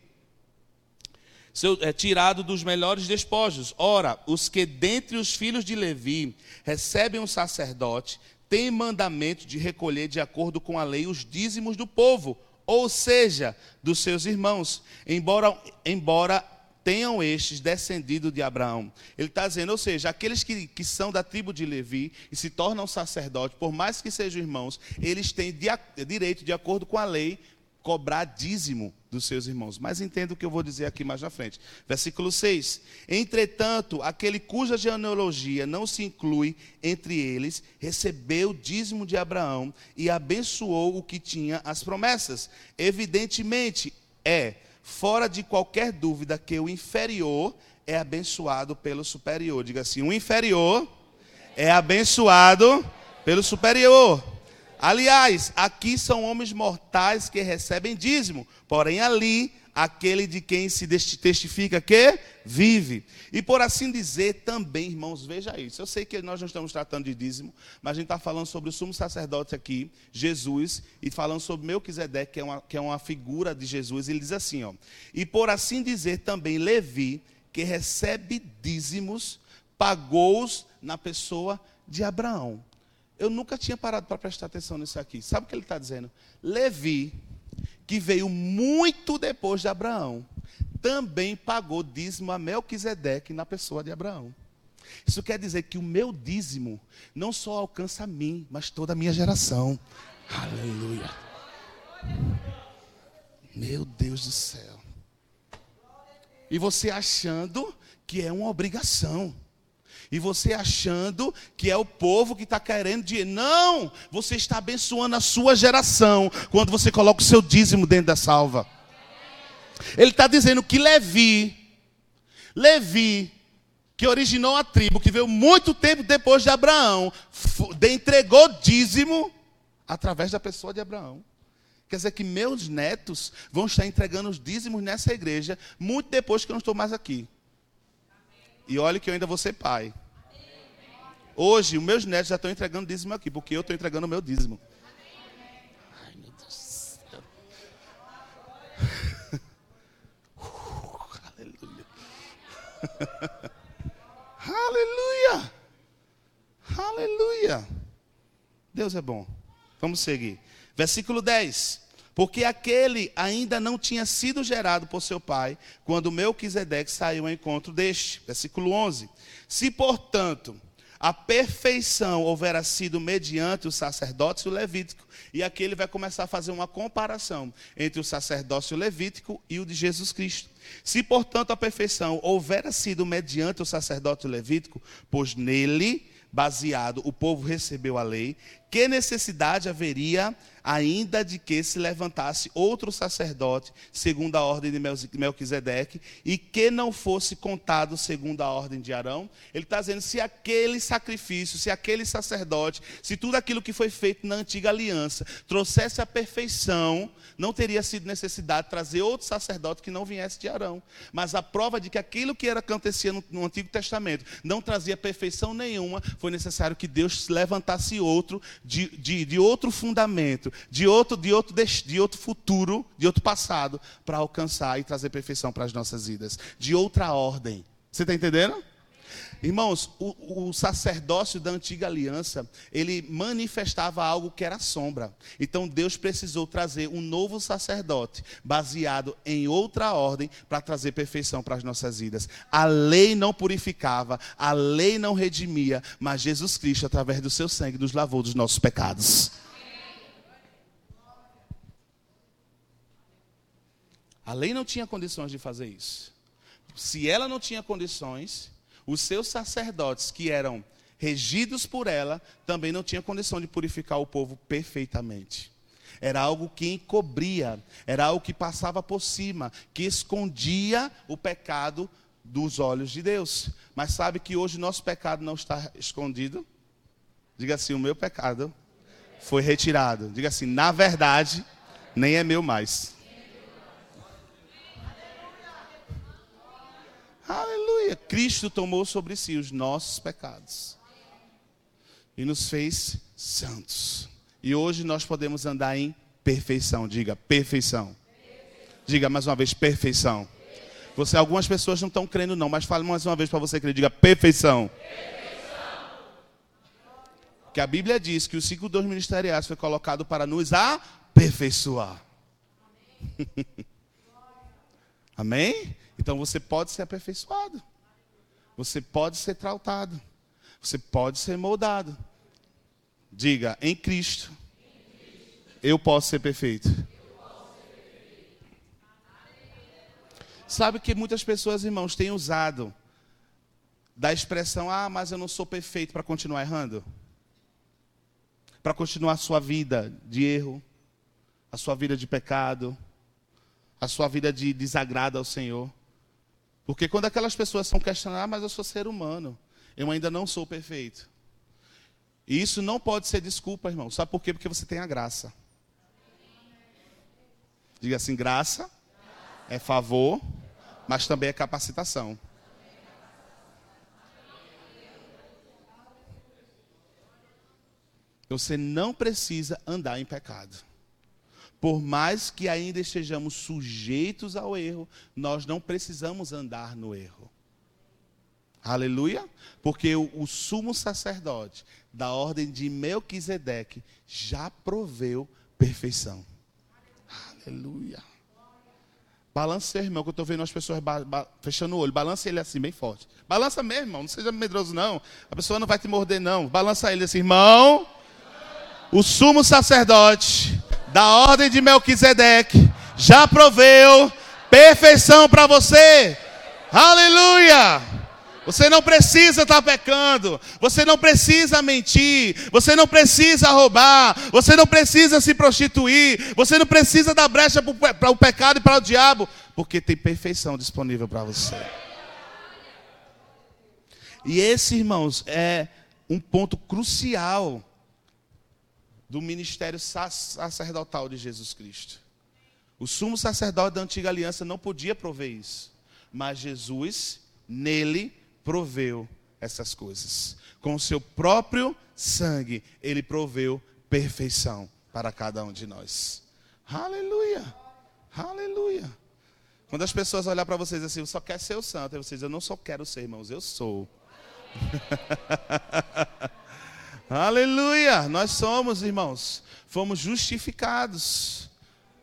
Seu, é, tirado dos melhores despojos. Ora, os que dentre os filhos de Levi recebem um sacerdote, têm mandamento de recolher de acordo com a lei os dízimos do povo, ou seja, dos seus irmãos, embora, embora tenham estes descendido de Abraão. Ele está dizendo, ou seja, aqueles que, que são da tribo de Levi e se tornam sacerdotes, por mais que sejam irmãos, eles têm de, direito, de acordo com a lei, cobrar dízimo dos seus irmãos. Mas entenda o que eu vou dizer aqui mais na frente. Versículo 6. Entretanto, aquele cuja genealogia não se inclui entre eles, recebeu dízimo de Abraão e abençoou o que tinha as promessas. Evidentemente, é fora de qualquer dúvida que o inferior é abençoado pelo superior. Diga assim: o inferior é abençoado pelo superior. Aliás, aqui são homens mortais que recebem dízimo, porém ali aquele de quem se testifica que vive. E por assim dizer, também, irmãos, veja isso. Eu sei que nós não estamos tratando de dízimo, mas a gente está falando sobre o sumo sacerdote aqui, Jesus, e falando sobre Melquisedeque, que é uma, que é uma figura de Jesus. Ele diz assim: ó, e por assim dizer, também Levi, que recebe dízimos, pagou-os na pessoa de Abraão. Eu nunca tinha parado para prestar atenção nisso aqui. Sabe o que ele está dizendo? Levi, que veio muito depois de Abraão, também pagou dízimo a Melquisedeque na pessoa de Abraão. Isso quer dizer que o meu dízimo não só alcança a mim, mas toda a minha geração. Aleluia. Meu Deus do céu. E você achando que é uma obrigação. E você achando que é o povo que está querendo dinheiro. Não! Você está abençoando a sua geração quando você coloca o seu dízimo dentro da salva. Ele está dizendo que Levi, Levi, que originou a tribo, que veio muito tempo depois de Abraão, entregou dízimo através da pessoa de Abraão. Quer dizer que meus netos vão estar entregando os dízimos nessa igreja muito depois que eu não estou mais aqui. E olhe que eu ainda vou ser pai. Hoje, os meus netos já estão entregando dízimo aqui, porque eu estou entregando o meu dízimo. Ai, meu Deus do céu. Uh, aleluia. aleluia. Aleluia. Deus é bom. Vamos seguir. Versículo 10. Porque aquele ainda não tinha sido gerado por seu pai, quando Melquisedeque saiu ao encontro deste. Versículo 11. Se, portanto, a perfeição houvera sido mediante o sacerdócio levítico, e aqui ele vai começar a fazer uma comparação entre o sacerdócio levítico e o de Jesus Cristo. Se, portanto, a perfeição houvera sido mediante o sacerdócio levítico, pois nele, baseado, o povo recebeu a lei, que necessidade haveria ainda de que se levantasse outro sacerdote, segundo a ordem de Melquisedeque, e que não fosse contado segundo a ordem de Arão. Ele está dizendo: se aquele sacrifício, se aquele sacerdote, se tudo aquilo que foi feito na antiga aliança trouxesse a perfeição, não teria sido necessidade trazer outro sacerdote que não viesse de Arão. Mas a prova de que aquilo que era acontecia no, no Antigo Testamento não trazia perfeição nenhuma, foi necessário que Deus levantasse outro de, de, de outro fundamento, de outro, de, outro, de outro futuro, de outro passado, para alcançar e trazer perfeição para as nossas vidas. De outra ordem. Você está entendendo? Irmãos, o, o, sacerdócio da antiga aliança, ele manifestava algo que era sombra. Então Deus precisou trazer um novo sacerdote, baseado em outra ordem, para trazer perfeição para as nossas vidas. A lei não purificava, a lei não redimia, mas Jesus Cristo, através do seu sangue, nos lavou dos nossos pecados. A lei não tinha condições de fazer isso. Se ela não tinha condições, os seus sacerdotes, que eram regidos por ela, também não tinham condição de purificar o povo perfeitamente. Era algo que encobria, era algo que passava por cima, que escondia o pecado dos olhos de Deus. Mas sabe que hoje nosso pecado não está escondido? Diga assim: o meu pecado foi retirado. Diga assim: na verdade, nem é meu mais. Aleluia. Cristo tomou sobre si os nossos pecados e nos fez santos. E hoje nós podemos andar em perfeição. Diga, perfeição. Diga mais uma vez, perfeição. Você, algumas pessoas não estão crendo, não, mas fale mais uma vez para você crer. Diga, perfeição. perfeição. Que a Bíblia diz que o ciclo dos ministeriais foi colocado para nos aperfeiçoar. Amém? Amém? Então você pode ser aperfeiçoado. Você pode ser tratado. Você pode ser moldado. Diga, em Cristo, eu posso ser perfeito. Sabe que muitas pessoas, irmãos, têm usado da expressão: ah, mas eu não sou perfeito para continuar errando? Para continuar a sua vida de erro, a sua vida de pecado, a sua vida de desagrado ao Senhor. Porque quando aquelas pessoas são questionadas, ah, mas eu sou ser humano, eu ainda não sou perfeito. E isso não pode ser desculpa, irmão. Sabe por quê? Porque você tem a graça. Diga assim: graça é favor, mas também é capacitação. Você não precisa andar em pecado por mais que ainda estejamos sujeitos ao erro, nós não precisamos andar no erro. Aleluia? Porque o, o sumo sacerdote da ordem de Melquisedeque já proveu perfeição. Aleluia. Balança seu irmão, que eu estou vendo as pessoas fechando o olho. Balança ele assim, bem forte. Balança mesmo, irmão. Não seja medroso, não. A pessoa não vai te morder, não. Balança ele assim, irmão. O sumo sacerdote da ordem de Melquisedeque já proveu perfeição para você. Aleluia! Você não precisa estar pecando, você não precisa mentir, você não precisa roubar, você não precisa se prostituir, você não precisa dar brecha para o pecado e para o diabo, porque tem perfeição disponível para você. E esse, irmãos, é um ponto crucial do ministério sacerdotal de Jesus Cristo. O sumo sacerdote da antiga aliança não podia prover isso, mas Jesus, nele, proveu essas coisas. Com o seu próprio sangue, ele proveu perfeição para cada um de nós. Aleluia! Aleluia! Quando as pessoas olhar para vocês assim, eu só quero ser o santo, e vocês, eu não só quero ser, irmãos, eu sou. Aleluia! Nós somos, irmãos, fomos justificados.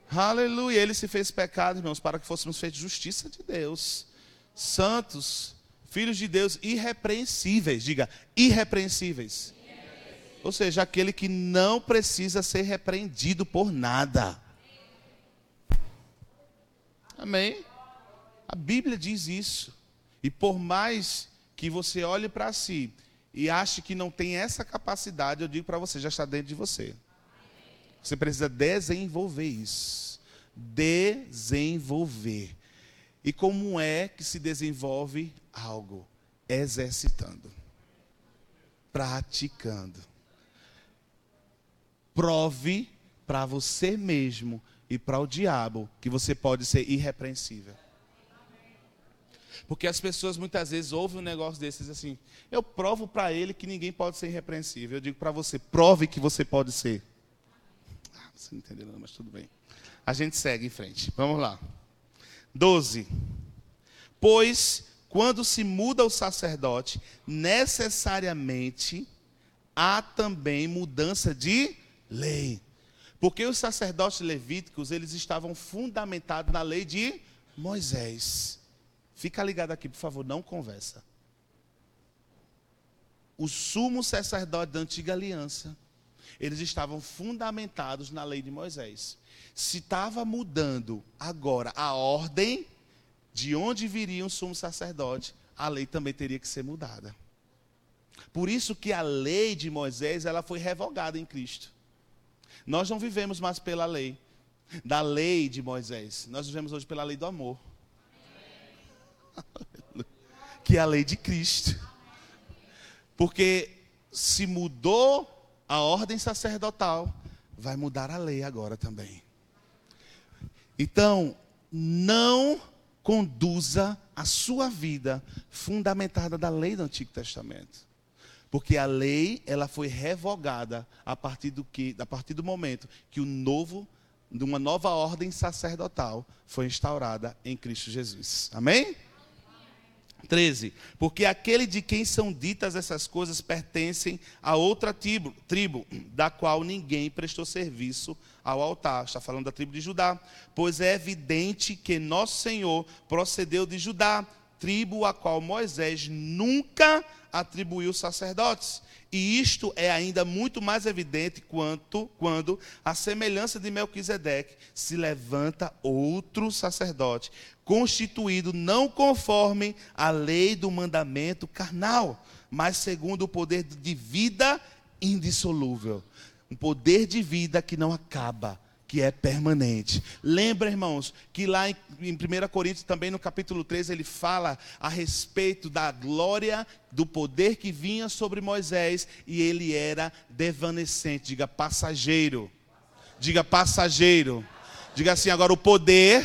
Aleluia! Ele se fez pecado, irmãos, para que fôssemos feitos justiça de Deus. Santos, filhos de Deus irrepreensíveis. Diga, irrepreensíveis. Ou seja, aquele que não precisa ser repreendido por nada. Amém? A Bíblia diz isso. E por mais que você olhe para si e ache que não tem essa capacidade, eu digo para você, já está dentro de você. Você precisa desenvolver isso. Desenvolver. E como é que se desenvolve algo? Exercitando. Praticando. Prove para você mesmo e para o diabo que você pode ser irrepreensível. Porque as pessoas muitas vezes ouvem um negócio desses assim: eu provo para ele que ninguém pode ser irrepreensível. Eu digo para você: prove que você pode ser. Ah, você não entendeu, não, mas tudo bem. A gente segue em frente. Vamos lá. 12. Pois quando se muda o sacerdote, necessariamente há também mudança de lei. Porque os sacerdotes levíticos, eles estavam fundamentados na lei de Moisés. Fica ligado aqui, por favor, não conversa. O sumo sacerdote da antiga aliança, eles estavam fundamentados na lei de Moisés. Se estava mudando agora a ordem de onde viria o sumo sacerdote, a lei também teria que ser mudada. Por isso que a lei de Moisés, ela foi revogada em Cristo. Nós não vivemos mais pela lei, da lei de Moisés. Nós vivemos hoje pela lei do amor. que é a lei de Cristo. Porque se mudou a ordem sacerdotal, vai mudar a lei agora também. Então, não conduza a sua vida fundamentada da lei do Antigo Testamento. Porque a lei, ela foi revogada a partir do que, a partir do momento que o novo, uma nova ordem sacerdotal foi instaurada em Cristo Jesus. Amém? 13. Porque aquele de quem são ditas essas coisas pertencem a outra tribo, tribo, da qual ninguém prestou serviço ao altar. Está falando da tribo de Judá. Pois é evidente que nosso Senhor procedeu de Judá, tribo a qual Moisés nunca atribuiu sacerdotes. E isto é ainda muito mais evidente quanto, quando, a semelhança de Melquisedeque, se levanta outro sacerdote, constituído não conforme a lei do mandamento carnal, mas segundo o poder de vida indissolúvel. Um poder de vida que não acaba, que é permanente. Lembra, irmãos, que lá em, em 1 Coríntios, também no capítulo 3, ele fala a respeito da glória, do poder que vinha sobre Moisés, e ele era devanecente, diga passageiro. Diga passageiro. Diga assim, agora o poder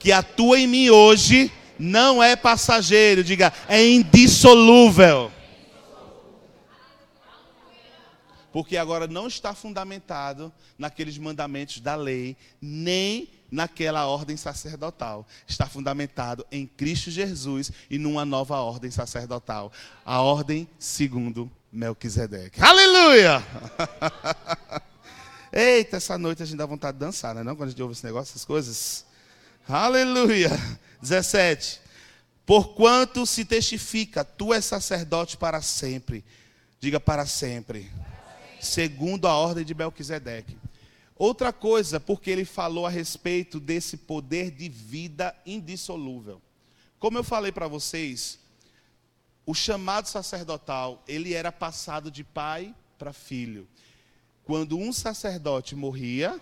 que atua em mim hoje não é passageiro, diga, é indissolúvel. Porque agora não está fundamentado naqueles mandamentos da lei, nem naquela ordem sacerdotal. Está fundamentado em Cristo Jesus e numa nova ordem sacerdotal, a ordem segundo Melquisedeque. Aleluia! Eita, essa noite a gente dá vontade de dançar, não é não? Quando a gente ouve esse negócio, essas coisas. Aleluia! 17. Porquanto se testifica, tu és sacerdote para sempre. Diga para sempre segundo a ordem de Melquisedeque. Outra coisa, porque ele falou a respeito desse poder de vida indissolúvel. Como eu falei para vocês, o chamado sacerdotal, ele era passado de pai para filho. Quando um sacerdote morria,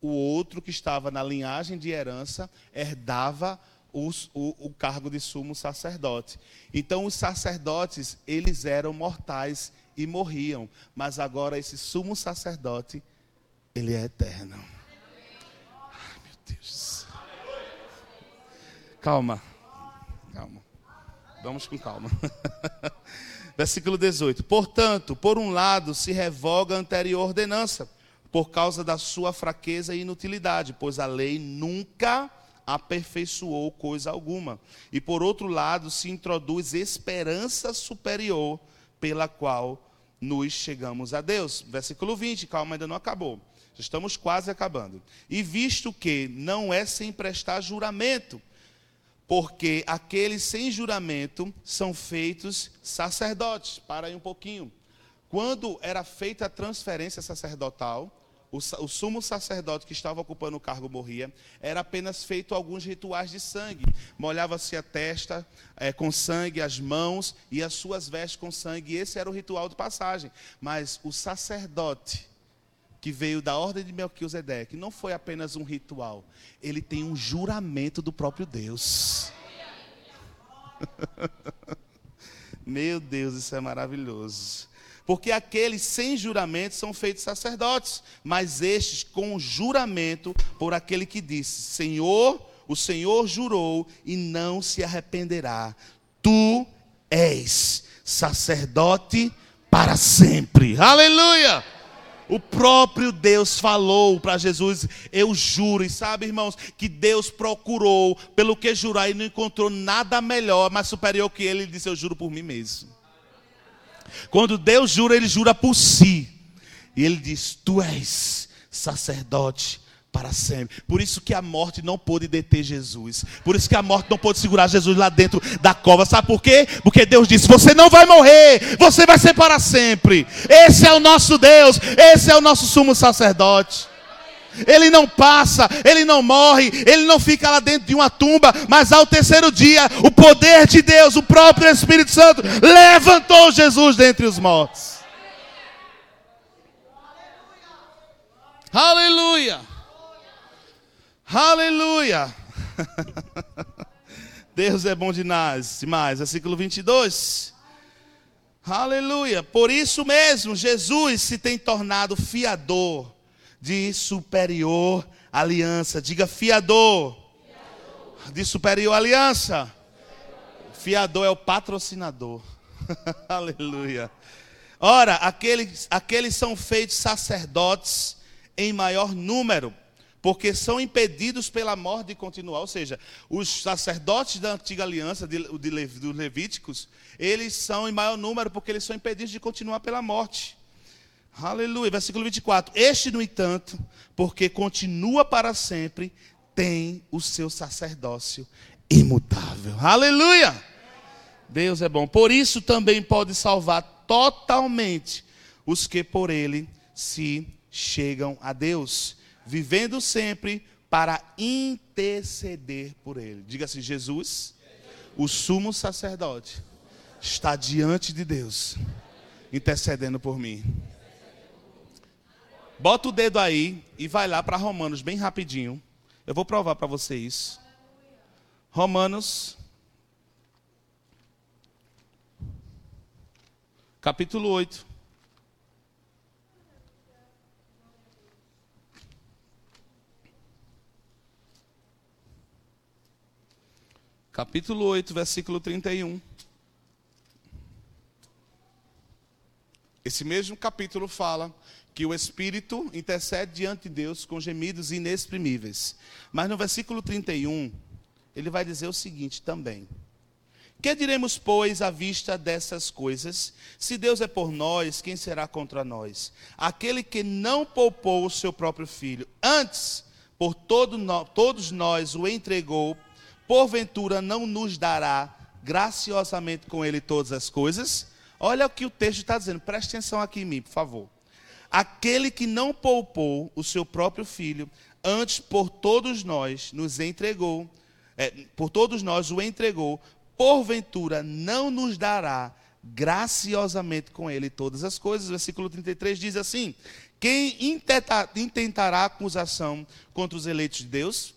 o outro que estava na linhagem de herança herdava os, o, o, cargo de sumo sacerdote. Então, os sacerdotes, eles eram mortais e morriam. Mas agora esse sumo sacerdote, ele é eterno. Ai, meu Deus. Calma. Calma. Vamos com calma. Versículo 18. Portanto, por um lado, se revoga a anterior ordenança, por causa da sua fraqueza e inutilidade, pois a lei nunca aperfeiçoou coisa alguma. E por outro lado, se introduz esperança superior, pela qual nos chegamos a Deus. Versículo 20, calma, ainda não acabou. Já estamos quase acabando. E visto que não é sem prestar juramento, porque aqueles sem juramento são feitos sacerdotes. Para aí um pouquinho. Quando era feita a transferência sacerdotal, o, o, sumo sacerdote que estava ocupando o cargo morria, era apenas feito alguns rituais de sangue. Molhava-se a testa é, com sangue, as mãos e as suas vestes com sangue. Esse era o ritual de passagem. Mas o sacerdote que veio da ordem de Melquisedeque não foi apenas um ritual, ele tem um juramento do próprio Deus. Meu Deus, isso é maravilhoso. Porque aqueles sem juramento são feitos sacerdotes, mas estes com juramento por aquele que disse: Senhor, o Senhor jurou e não se arrependerá. Tu és sacerdote para sempre. Aleluia! O próprio Deus falou para Jesus: Eu juro, e sabe, irmãos, que Deus procurou pelo que jurar e não encontrou nada melhor, mais superior que ele. Ele disse: Eu juro por mim mesmo. Quando Deus jura, ele jura por si. E ele diz: Tu és sacerdote para sempre. Por isso que a morte não pôde deter Jesus. Por isso que a morte não pôde segurar Jesus lá dentro da cova. Sabe por quê? Porque Deus disse: Você não vai morrer, você vai ser para sempre. Esse é o nosso Deus, esse é o nosso sumo sacerdote. Ele não passa, ele não morre, ele não fica lá dentro de uma tumba, mas ao terceiro dia, o poder de Deus, o próprio Espírito Santo, levantou Jesus dentre os mortos. Aleluia! Aleluia! Deus é bom demais, demais. Versículo 22. Aleluia! Por isso mesmo, Jesus se tem tornado fiador de superior aliança. Diga fiador. fiador. De superior aliança. Fiador é o patrocinador. Aleluia. Ora, aqueles, aqueles são feitos sacerdotes em maior número, porque são impedidos pela morte de continuar. Ou seja, os sacerdotes da antiga aliança, de, de, dos levíticos, eles são em maior número porque eles são impedidos de continuar pela morte. Aleluia. Versículo 24. Este, no entanto, porque continua para sempre, tem o seu sacerdócio imutável. Aleluia. Deus é bom. Por isso também pode salvar totalmente os que por ele se chegam a Deus, vivendo sempre para interceder por ele. Diga assim: Jesus, o sumo sacerdote, está diante de Deus, intercedendo por mim. Bota o dedo aí e vai lá para Romanos bem rapidinho. Eu vou provar para você isso. Romanos, capítulo 8. Capítulo 8, versículo 31. Esse mesmo capítulo fala que o Espírito intercede diante de Deus com gemidos inexprimíveis. Mas no versículo 31, ele vai dizer o seguinte também: Que diremos, pois, à vista dessas coisas? Se Deus é por nós, quem será contra nós? Aquele que não poupou o seu próprio filho, antes, por todo no, todos nós o entregou, porventura não nos dará graciosamente com ele todas as coisas? Olha o que o texto está dizendo, preste atenção aqui em mim, por favor. Aquele que não poupou o seu próprio filho, antes por todos nós nos entregou, é, por todos nós o entregou, porventura não nos dará graciosamente com ele todas as coisas. Versículo 33 diz assim: Quem intentará acusação contra os eleitos de Deus?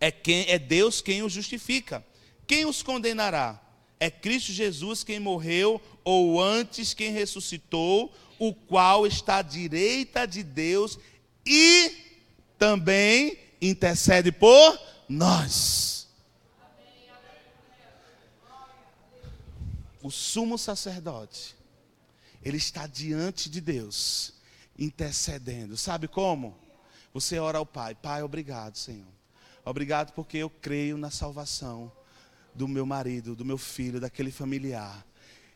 É, quem, é Deus quem os justifica. Quem os condenará? É Cristo Jesus quem morreu, ou antes quem ressuscitou, o qual está à direita de Deus e também intercede por nós. O sumo sacerdote, ele está diante de Deus, intercedendo. Sabe como? Você ora ao Pai: Pai, obrigado, Senhor. Obrigado porque eu creio na salvação do meu marido, do meu filho, daquele familiar.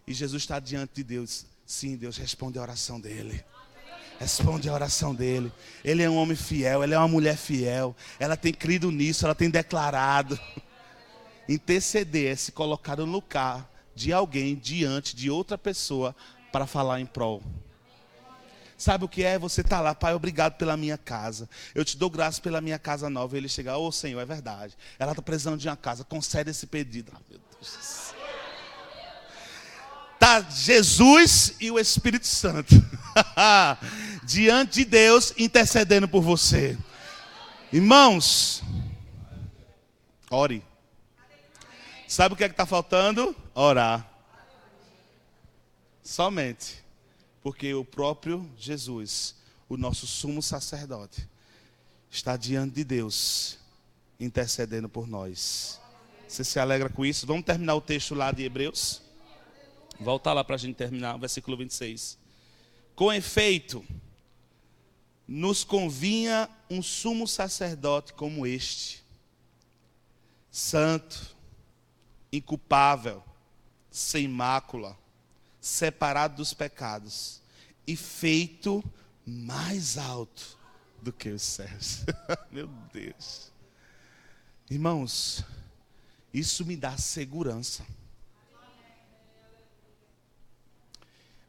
E Jesus está diante de Deus. Sim, Deus responde a oração dele. Responde a oração dele. Ele é um homem fiel, ele é uma mulher fiel. Ela tem crido nisso, ela tem declarado. Interceder é se colocar no lugar de alguém diante de outra pessoa para falar em prol. Sabe o que é? Você está lá, Pai, obrigado pela minha casa. Eu te dou graça pela minha casa nova. E ele chega, ô oh, Senhor, é verdade. Ela está precisando de uma casa, concede esse pedido. Ah, meu Deus Está Jesus e o Espírito Santo diante de Deus intercedendo por você. Irmãos, ore. Sabe o que é que está faltando? Orar. Somente porque o próprio Jesus, o nosso sumo sacerdote, está diante de Deus, intercedendo por nós. Você se alegra com isso? Vamos terminar o texto lá de Hebreus? Volta lá para a gente terminar, versículo 26. Com efeito, nos convinha um sumo sacerdote como este, santo, inculpável, sem mácula separado dos pecados e feito mais alto do que os céus. Meu Deus. Irmãos, isso me dá segurança.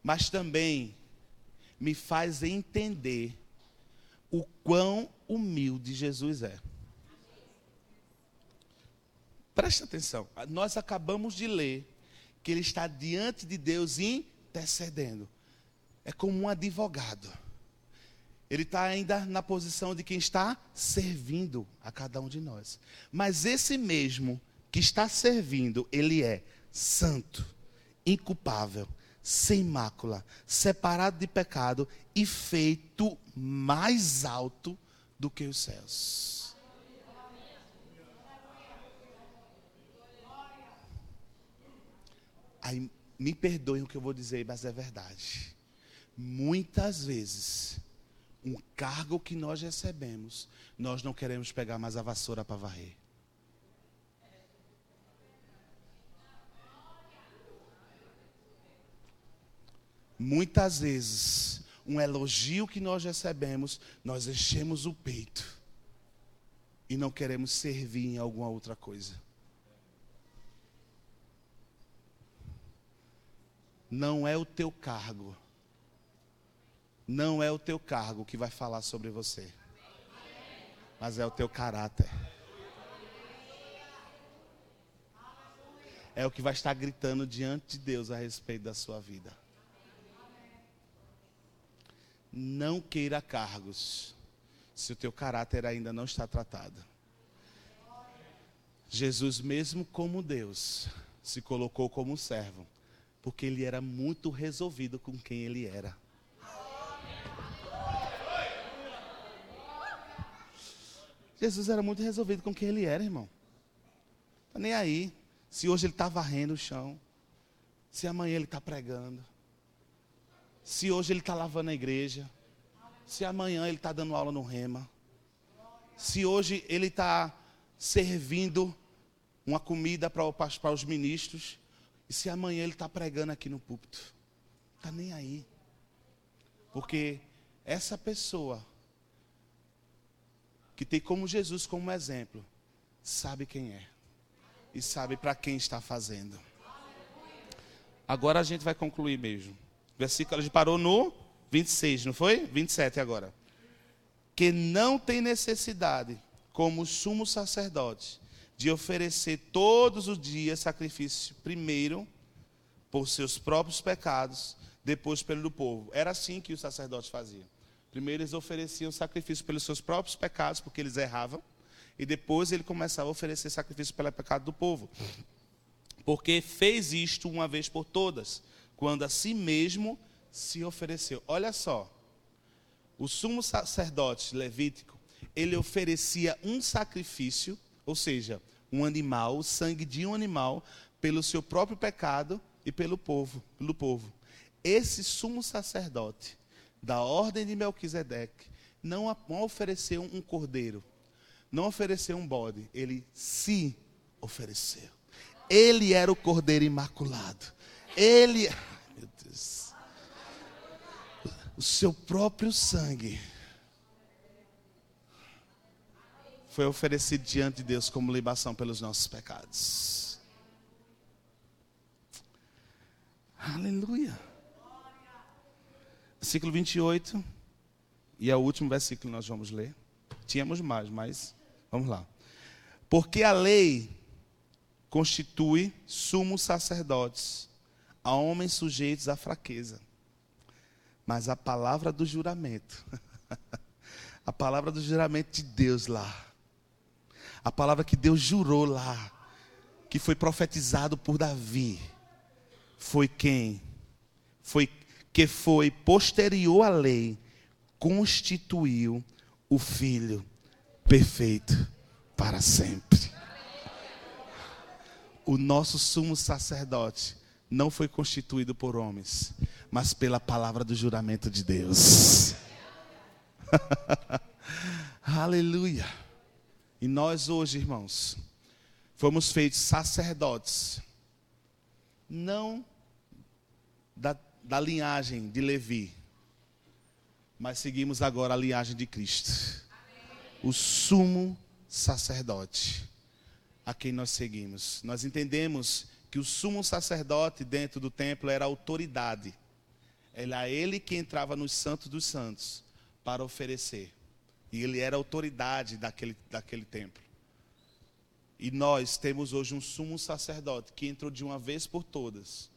Mas também me faz entender o quão humilde Jesus é. Preste atenção. Nós acabamos de ler que ele está diante de Deus intercedendo. É como um advogado. Ele está ainda na posição de quem está servindo a cada um de nós. Mas esse mesmo que está servindo, ele é santo, inculpável, sem mácula, separado de pecado e feito mais alto do que os céus. Aí me perdoem o que eu vou dizer, mas é verdade. Muitas vezes, um cargo que nós recebemos, nós não queremos pegar mais a vassoura para varrer. Muitas vezes, um elogio que nós recebemos, nós enchemos o peito e não queremos servir em alguma outra coisa. Não é o teu cargo. Não é o teu cargo que vai falar sobre você. Mas é o teu caráter. É o que vai estar gritando diante de Deus a respeito da sua vida. Não queira cargos se o teu caráter ainda não está tratado. Jesus, mesmo como Deus, se colocou como servo porque ele era muito resolvido com quem ele era. Jesus era muito resolvido com quem ele era, irmão. Tá nem aí. Se hoje ele está varrendo o chão, se amanhã ele está pregando, se hoje ele está lavando a igreja, se amanhã ele está dando aula no rema, se hoje ele está servindo uma comida para, para os ministros, e se amanhã ele está pregando aqui no púlpito? Está nem aí. Porque essa pessoa que tem como Jesus como exemplo, sabe quem é. E sabe para quem está fazendo. Agora a gente vai concluir mesmo. Versículo, a gente parou no 26, não foi? 27 agora. Que não tem necessidade, como sumo sacerdote, de oferecer todos os dias sacrifício, primeiro por seus próprios pecados, depois pelo do povo. Era assim que os sacerdotes faziam. Primeiro eles ofereciam sacrifício pelos seus próprios pecados, porque eles erravam, e depois ele começava a oferecer sacrifício pelo pecado do povo. porque fez isto uma vez por todas, quando a si mesmo se ofereceu. Olha só, o sumo sacerdote levítico, ele oferecia um sacrifício, ou seja, um animal, o sangue de um animal, pelo seu próprio pecado e pelo povo, pelo povo. Esse sumo sacerdote da ordem de Melquisedeque não ofereceu um cordeiro, não ofereceu um bode, ele se ofereceu. Ele era o cordeiro imaculado. Ele, meu Deus, o seu próprio sangue foi oferecido diante de Deus como libação pelos nossos pecados. Aleluia. Versículo 28. E é o último versículo que nós vamos ler. Tínhamos mais, mas vamos lá. Porque a lei constitui sumos sacerdotes a homens sujeitos à fraqueza. Mas a palavra do juramento, a palavra do juramento de Deus lá, a palavra que Deus jurou lá, que foi profetizado por Davi, foi quem? Foi que foi posterior à lei, constituiu o filho perfeito para sempre o nosso sumo sacerdote não foi constituído por homens, mas pela palavra do juramento de Deus. Aleluia. E nós hoje, irmãos, fomos feitos sacerdotes, não da, da linhagem de Levi, mas seguimos agora a linhagem de Cristo, o sumo sacerdote a quem nós seguimos. Nós entendemos que o sumo sacerdote dentro do templo era autoridade. Era ele que entrava nos santos dos santos para oferecer. E ele era autoridade daquele, daquele templo. E nós temos hoje um sumo sacerdote que entrou de uma vez por todas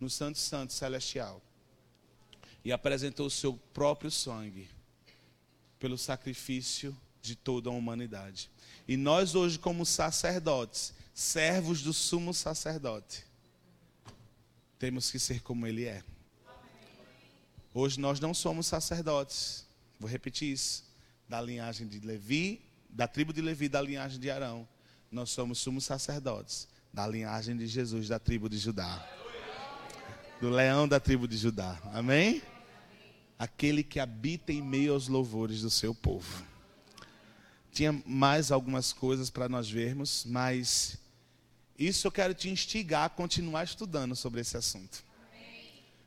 no Santo Santo Celestial e apresentou o seu próprio sangue pelo sacrifício de toda a humanidade. E nós hoje, como sacerdotes, servos do sumo sacerdote, temos que ser como ele é. Hoje nós não somos sacerdotes, vou repetir isso, da linhagem de Levi, da tribo de Levi, da linhagem de Arão. Nós somos sumos sacerdotes da linhagem de Jesus, da tribo de Judá. Do leão da tribo de Judá. Amém? Aquele que habita em meio aos louvores do seu povo. Tinha mais algumas coisas para nós vermos, mas isso eu quero te instigar a continuar estudando sobre esse assunto.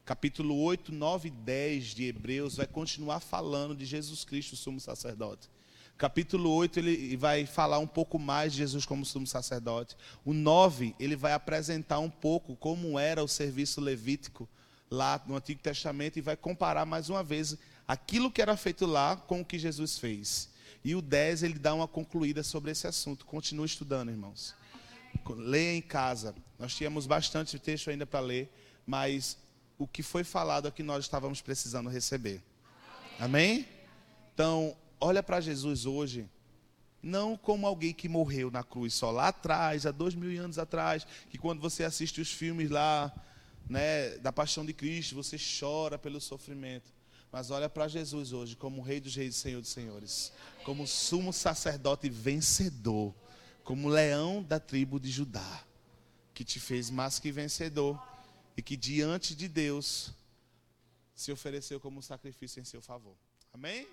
Capítulo 8, 9 e 10 de Hebreus vai continuar falando de Jesus Cristo, sumo sacerdote. Capítulo 8, ele vai falar um pouco mais de Jesus como sumo sacerdote. O 9, ele vai apresentar um pouco como era o serviço levítico lá no Antigo Testamento e vai comparar mais uma vez aquilo que era feito lá com o que Jesus fez. E o 10 ele dá uma concluída sobre esse assunto. Continue estudando, irmãos. Leia em casa. Nós tínhamos bastante texto ainda para ler, mas o que foi falado é que nós estávamos precisando receber. Amém? Então, olha para Jesus hoje, não como alguém que morreu na cruz só lá atrás, há dois mil anos atrás, que quando você assiste os filmes lá, né, da paixão de Cristo, você chora pelo sofrimento. Mas olha para Jesus hoje como Rei dos Reis e Senhor dos Senhores, como sumo sacerdote vencedor, como leão da tribo de Judá, que te fez mais que vencedor e que diante de Deus se ofereceu como sacrifício em seu favor. Amém?